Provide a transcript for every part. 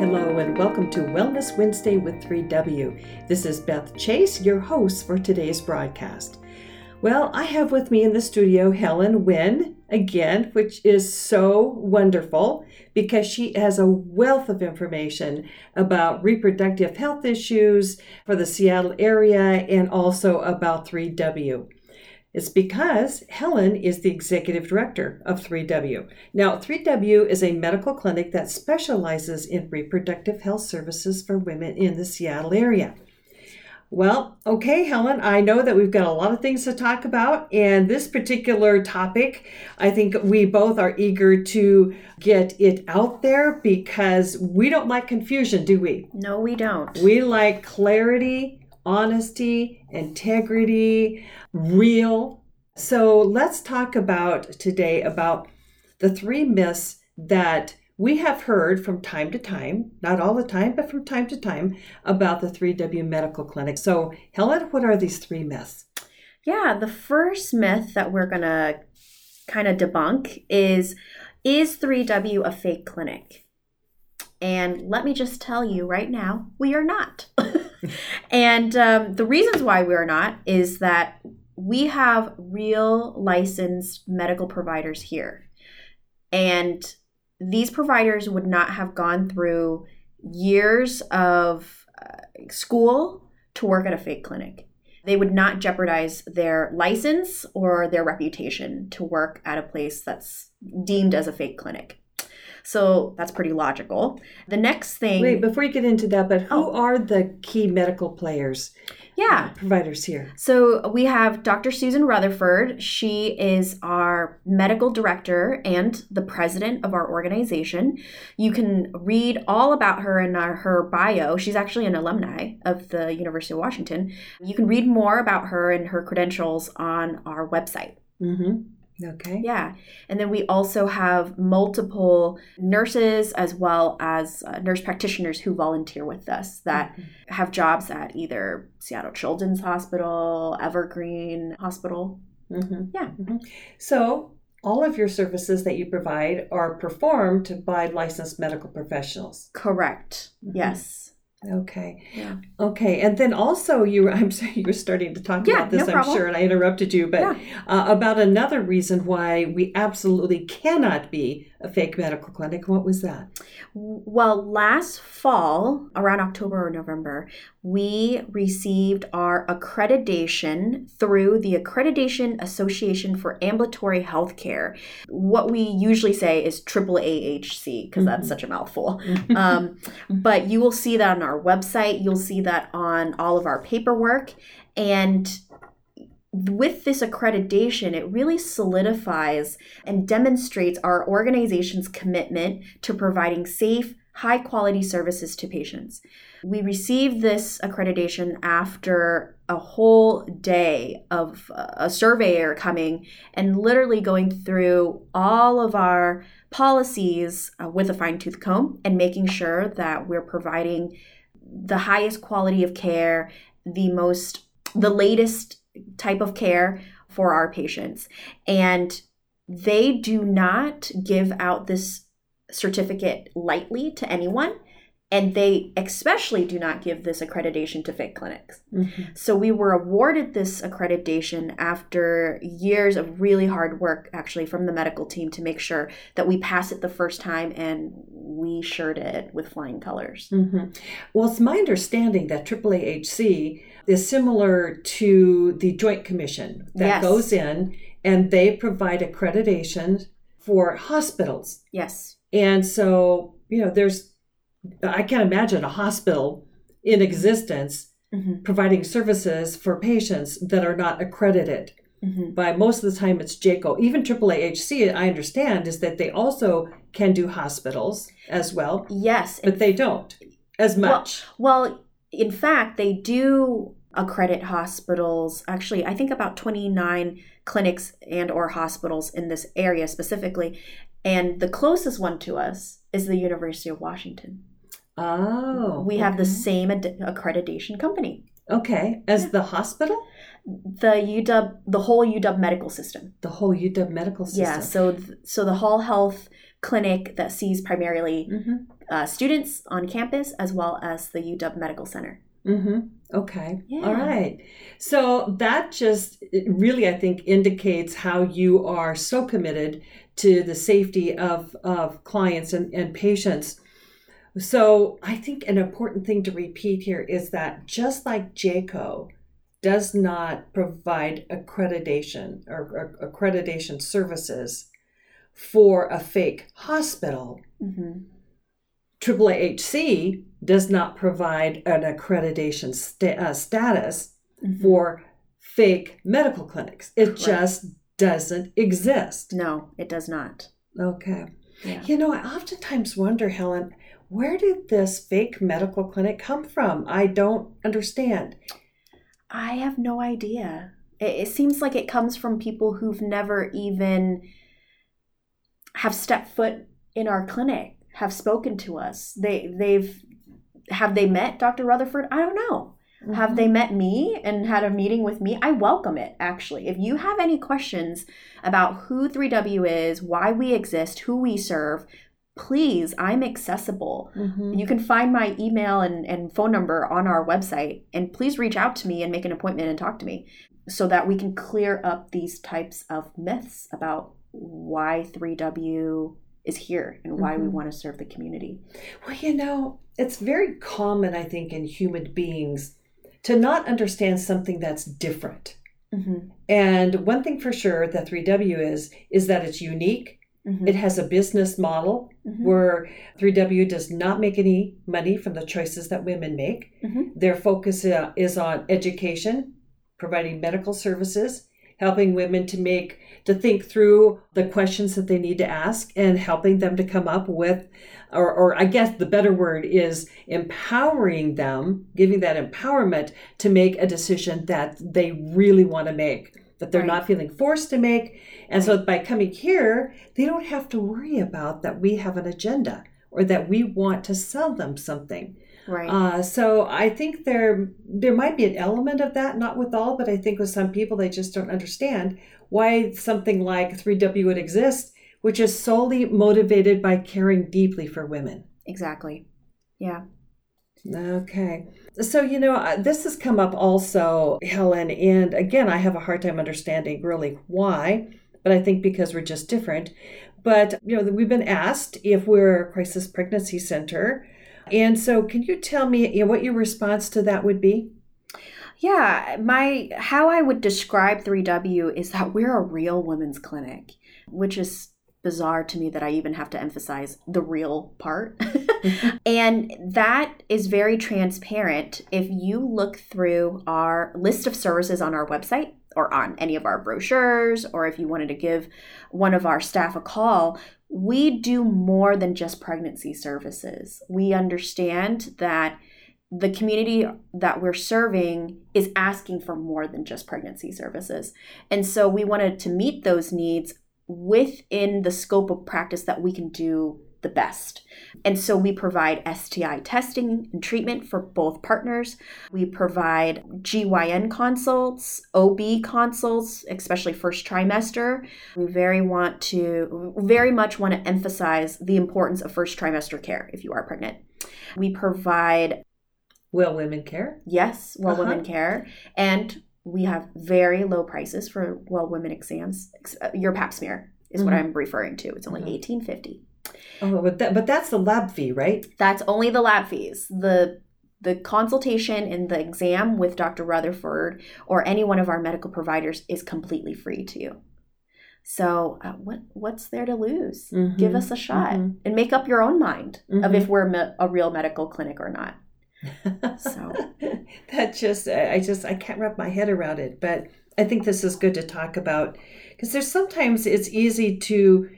Hello, and welcome to Wellness Wednesday with 3W. This is Beth Chase, your host for today's broadcast. Well, I have with me in the studio Helen Nguyen again, which is so wonderful because she has a wealth of information about reproductive health issues for the Seattle area and also about 3W. It's because Helen is the executive director of 3W. Now, 3W is a medical clinic that specializes in reproductive health services for women in the Seattle area. Well, okay, Helen, I know that we've got a lot of things to talk about, and this particular topic, I think we both are eager to get it out there because we don't like confusion, do we? No, we don't. We like clarity, honesty, integrity, real. So let's talk about today about the three myths that we have heard from time to time, not all the time, but from time to time, about the 3W Medical Clinic. So, Helen, what are these three myths? Yeah, the first myth that we're going to kind of debunk is Is 3W a fake clinic? And let me just tell you right now, we are not. and um, the reasons why we are not is that we have real licensed medical providers here. And these providers would not have gone through years of uh, school to work at a fake clinic. They would not jeopardize their license or their reputation to work at a place that's deemed as a fake clinic. So that's pretty logical. The next thing. Wait, before you get into that, but who oh. are the key medical players? Yeah. Uh, providers here. So we have Dr. Susan Rutherford. She is our medical director and the president of our organization. You can read all about her in our, her bio. She's actually an alumni of the University of Washington. You can read more about her and her credentials on our website. Mm-hmm. Okay. Yeah. And then we also have multiple nurses as well as uh, nurse practitioners who volunteer with us that mm-hmm. have jobs at either Seattle Children's Hospital, Evergreen Hospital. Mm-hmm. Yeah. Mm-hmm. So, all of your services that you provide are performed by licensed medical professionals. Correct. Mm-hmm. Yes. Okay. Yeah. Okay. And then also you were, I'm sorry, you were starting to talk yeah, about this, no I'm sure, and I interrupted you, but yeah. uh, about another reason why we absolutely cannot be a fake medical clinic. What was that? Well, last fall, around October or November, we received our accreditation through the Accreditation Association for Ambulatory Healthcare. What we usually say is AAAHC because mm-hmm. that's such a mouthful. um, but you will see that on our website, you'll see that on all of our paperwork. And with this accreditation, it really solidifies and demonstrates our organization's commitment to providing safe, high quality services to patients. We received this accreditation after a whole day of a surveyor coming and literally going through all of our policies uh, with a fine tooth comb and making sure that we're providing the highest quality of care, the most, the latest type of care for our patients. And they do not give out this certificate lightly to anyone. And they especially do not give this accreditation to fake clinics. Mm-hmm. So we were awarded this accreditation after years of really hard work, actually, from the medical team to make sure that we pass it the first time, and we sure did with flying colors. Mm-hmm. Well, it's my understanding that AAAHC is similar to the Joint Commission that yes. goes in and they provide accreditation for hospitals. Yes. And so, you know, there's, I can't imagine a hospital in existence mm-hmm. providing services for patients that are not accredited. Mm-hmm. By most of the time, it's JCAHO. Even AAAHC, I understand, is that they also can do hospitals as well. Yes. But they don't as much. Well, well in fact, they do accredit hospitals. Actually, I think about 29 clinics and or hospitals in this area specifically. And the closest one to us is the University of Washington. Oh. We have the same ad- accreditation company. Okay. As yeah. the hospital? The UW, the whole UW medical system. The whole UW medical system. Yeah. So, so the Hall Health clinic that sees primarily Mm-hmm. uh, students on campus as well as the UW Medical Center. Mm-hmm. Okay. Yeah. All right. So that just really, I think, indicates how you are so committed to the safety of, of clients and, and patients. So I think an important thing to repeat here is that just like JCAHO does not provide accreditation or, or accreditation services for a fake hospital, Mm-hmm. AAAHC does not provide an accreditation sta- uh, status Mm-hmm. for fake medical clinics. It just doesn't exist. No, it does not. Okay. Yeah. You know, I oftentimes wonder, Helen, where did this fake medical clinic come from? I don't understand. I have no idea. It, it seems like it comes from people who've never even have stepped foot in our clinic, have spoken to us. They they've have they met Dr. Rutherford? I don't know. Have they met me and had a meeting with me? I welcome it, actually. If you have any questions about who 3W is, why we exist, who we serve, please, I'm accessible. Mhm. You can find my email and, and phone number on our website, and please reach out to me and make an appointment and talk to me so that we can clear up these types of myths about why 3W is here and why we Mhm. want to serve the community. Well, you know, it's very common, I think, in human beings to not understand something that's different. Mm-hmm. And one thing for sure that 3W is, is that it's unique. Mm-hmm. It has a business model where 3W does not make any money from the choices that women make. Mhm. Their focus uh, is on education, providing medical services, helping women to make to think through the questions that they need to ask and helping them to come up with or, or I guess the better word is empowering them, giving that empowerment to make a decision that they really want to make, that they're Right. not feeling forced to make. And so by coming here, they don't have to worry about that we have an agenda or that we want to sell them something. Right. Uh, so I think there there might be an element of that, not with all, but I think with some people they just don't understand why something like 3W would exist, which is solely motivated by caring deeply for women. exactly. Yeah. Okay. So, you know, this has come up also, Helen, and again, I have a hard time understanding really why, but I think because we're just different. But, you know, we've been asked if we're a crisis pregnancy center. And so, can you tell me you know, what your response to that would be? Yeah, my how I would describe 3W is that we're a real women's clinic, which is bizarre to me that I even have to emphasize the real part. Mm-hmm. and that is very transparent. If you look through our list of services on our website or on any of our brochures, or if you wanted to give one of our staff a call, we do more than just pregnancy services. We understand that the community that we're serving is asking for more than just pregnancy services. And so we wanted to meet those needs within the scope of practice that we can do the best. And so we provide STI testing and treatment for both partners. We provide GYN consults, OB consults, especially first trimester. We very want to very much want to emphasize the importance of first trimester care if you are pregnant. We provide Well, women care. Yes, well Uh-huh. women care, and we have very low prices for well women exams. Uh, Your Pap smear is what Mhm. I'm referring to. It's only Mhm. eighteen fifty. Oh, but, that, but that's the lab fee, right? That's only the lab fees. the The consultation and the exam with Dr. Rutherford or any one of our medical providers is completely free to you. So, uh, what what's there to lose? Give Mhm, us a shot mhm. and make up your own mind of Mhm. if we're me- a real medical clinic or not. So- that just I I just I can't wrap my head around it, but I think this is good to talk about because there's sometimes it's easy to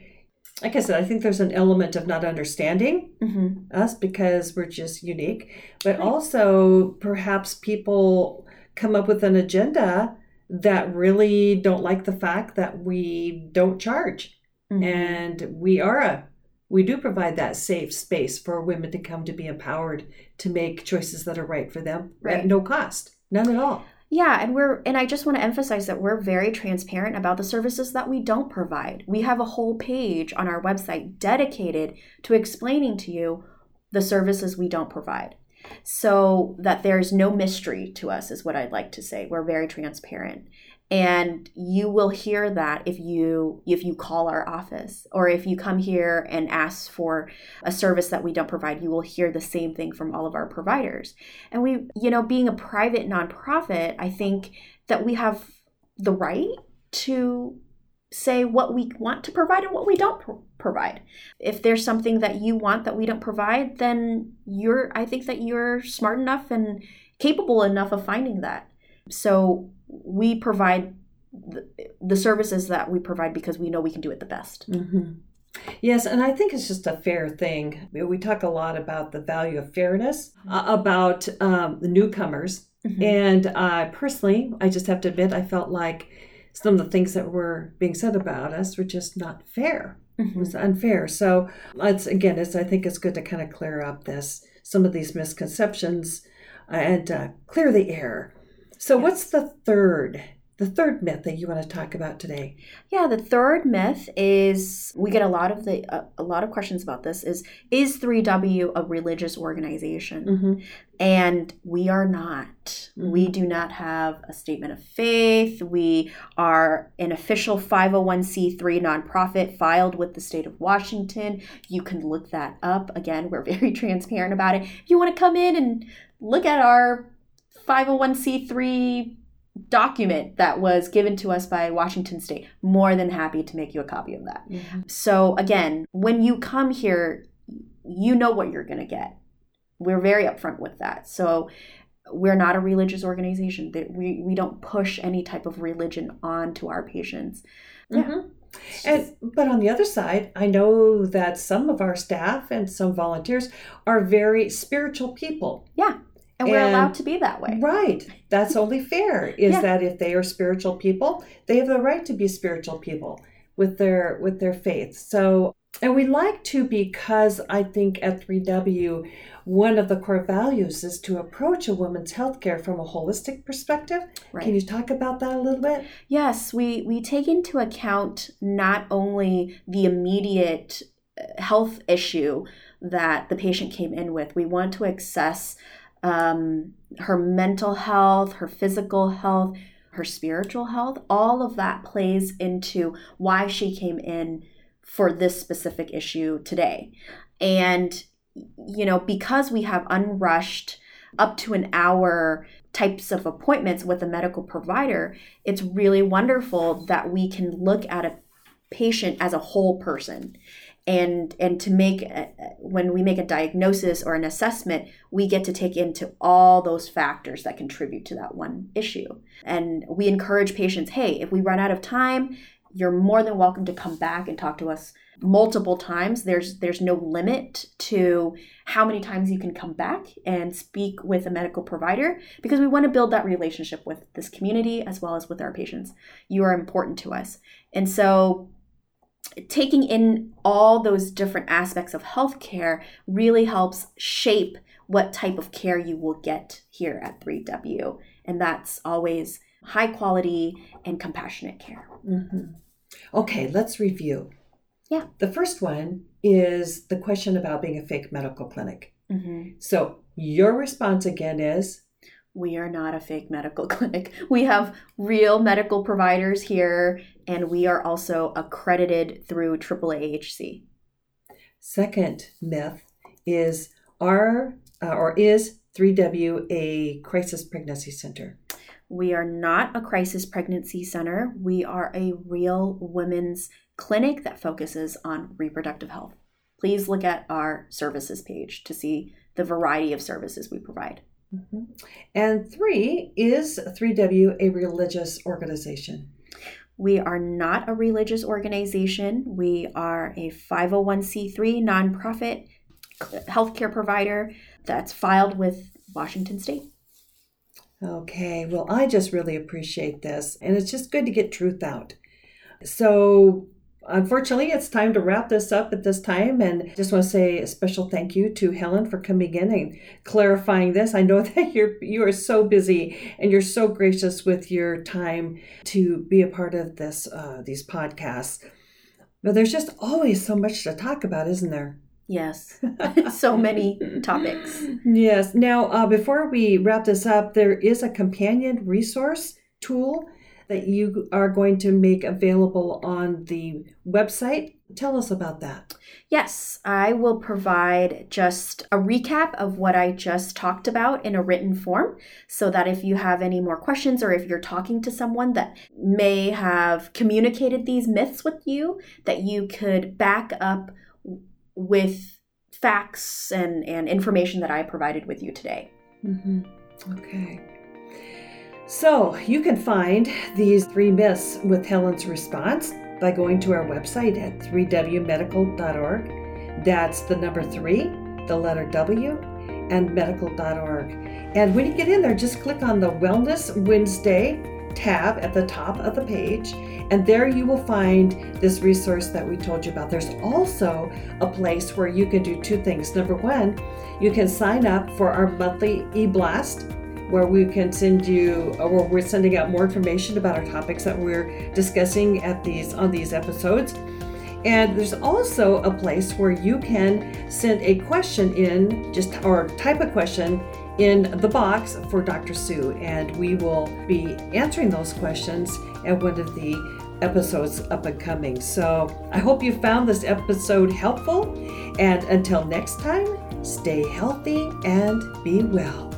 like I said, I think there's an element of not understanding Mhm. us because we're just unique, but Right. also perhaps people come up with an agenda that really don't like the fact that we don't charge Mhm. and we are a we do provide that safe space for women to come to be empowered to make choices that are right for them Right. at no cost none at all Yeah, and we're and I just want to emphasize that we're very transparent about the services that we don't provide. We have a whole page on our website dedicated to explaining to you the services we don't provide. So that there's no mystery to us is what I'd like to say. We're very transparent and you will hear that if you if you call our office or if you come here and ask for a service that we don't provide you will hear the same thing from all of our providers and we you know being a private nonprofit i think that we have the right to say what we want to provide and what we don't pro- provide. If there's something that you want that we don't provide, then you're I think that you're smart enough and capable enough of finding that. So we provide the, the services that we provide because we know we can do it the best. Mm-hmm. Yes, and I think it's just a fair thing. We talk a lot about the value of fairness, uh, about um, the newcomers. Mm-hmm. And uh, personally, I just have to admit, I felt like some of the things that were being said about us were just not fair. Mm-hmm. It was unfair. So let's again, it's I think it's good to kind of clear up this some of these misconceptions and uh, clear the air. So, yes. what's the third? The third myth that you want to talk about today? Yeah, the third myth is we get a lot of the uh, a lot of questions about this is is 3W a religious organization? Mm-hmm. And we are not. Mm-hmm. We do not have a statement of faith. We are an official 501c3 nonprofit filed with the state of Washington. You can look that up. Again, we're very transparent about it. If you want to come in and look at our 501c3 document that was given to us by Washington State. More than happy to make you a copy of that. Mm-hmm. So, again, when you come here, you know what you're going to get. We're very upfront with that. So, we're not a religious organization. We, we don't push any type of religion onto our patients. Yeah. Mm-hmm. And but on the other side, I know that some of our staff and some volunteers are very spiritual people. Yeah. And we're and, allowed to be that way. Right. That's only fair is yeah. that if they are spiritual people, they have the right to be spiritual people with their with their faith. So and we like to because I think at 3W one of the core values is to approach a woman's healthcare from a holistic perspective. Right. Can you talk about that a little bit? Yes, we we take into account not only the immediate uh, health issue that the patient came in with. We want to assess um, her mental health, her physical health, her spiritual health, all of that plays into why she came in for this specific issue today. And, you know, because we have unrushed up to an hour types of appointments with a medical provider, it's really wonderful that we can look at a patient as a whole person and and to make when we make a diagnosis or an assessment we get to take into all those factors that contribute to that one issue. And we encourage patients hey if we run out of time you're more than welcome to come back and talk to us multiple times. There's there's no limit to how many times you can come back and speak with a medical provider because we want to build that relationship with this community as well as with our patients. You are important to us. And so taking in all those different aspects of healthcare really helps shape what type of care you will get here at 3W. And that's always high quality and compassionate care. Mm-hmm. Okay, let's review. Yeah. The first one is the question about being a fake medical clinic. Mm-hmm. So, your response again is we are not a fake medical clinic. We have real medical providers here, and we are also accredited through AAAHC. Second myth is are uh, or is 3W a crisis pregnancy center? We are not a crisis pregnancy center. We are a real women's clinic that focuses on reproductive health. Please look at our services page to see the variety of services we provide. Mm-hmm. And three, is 3W a religious organization? We are not a religious organization. We are a 501c3 nonprofit healthcare provider that's filed with Washington State. Okay, well, I just really appreciate this, and it's just good to get truth out. So, unfortunately, it's time to wrap this up at this time. And just want to say a special thank you to Helen for coming in and clarifying this. I know that you're you are so busy and you're so gracious with your time to be a part of this uh, these podcasts. But there's just always so much to talk about, isn't there? Yes, so many topics. Yes. Now, uh, before we wrap this up, there is a companion resource tool that you are going to make available on the website. Tell us about that. Yes, I will provide just a recap of what I just talked about in a written form so that if you have any more questions or if you're talking to someone that may have communicated these myths with you, that you could back up with facts and, and information that I provided with you today. Mm-hmm. Okay. So you can find these three myths with Helen's response by going to our website at 3wmedical.org. That's the number three, the letter W, and medical.org. And when you get in there, just click on the Wellness Wednesday tab at the top of the page, and there you will find this resource that we told you about. There's also a place where you can do two things. Number one, you can sign up for our monthly e blast where we can send you or we're sending out more information about our topics that we're discussing at these on these episodes. And there's also a place where you can send a question in, just or type a question in the box for Dr. Sue, and we will be answering those questions at one of the episodes up and coming. So I hope you found this episode helpful, and until next time, stay healthy and be well.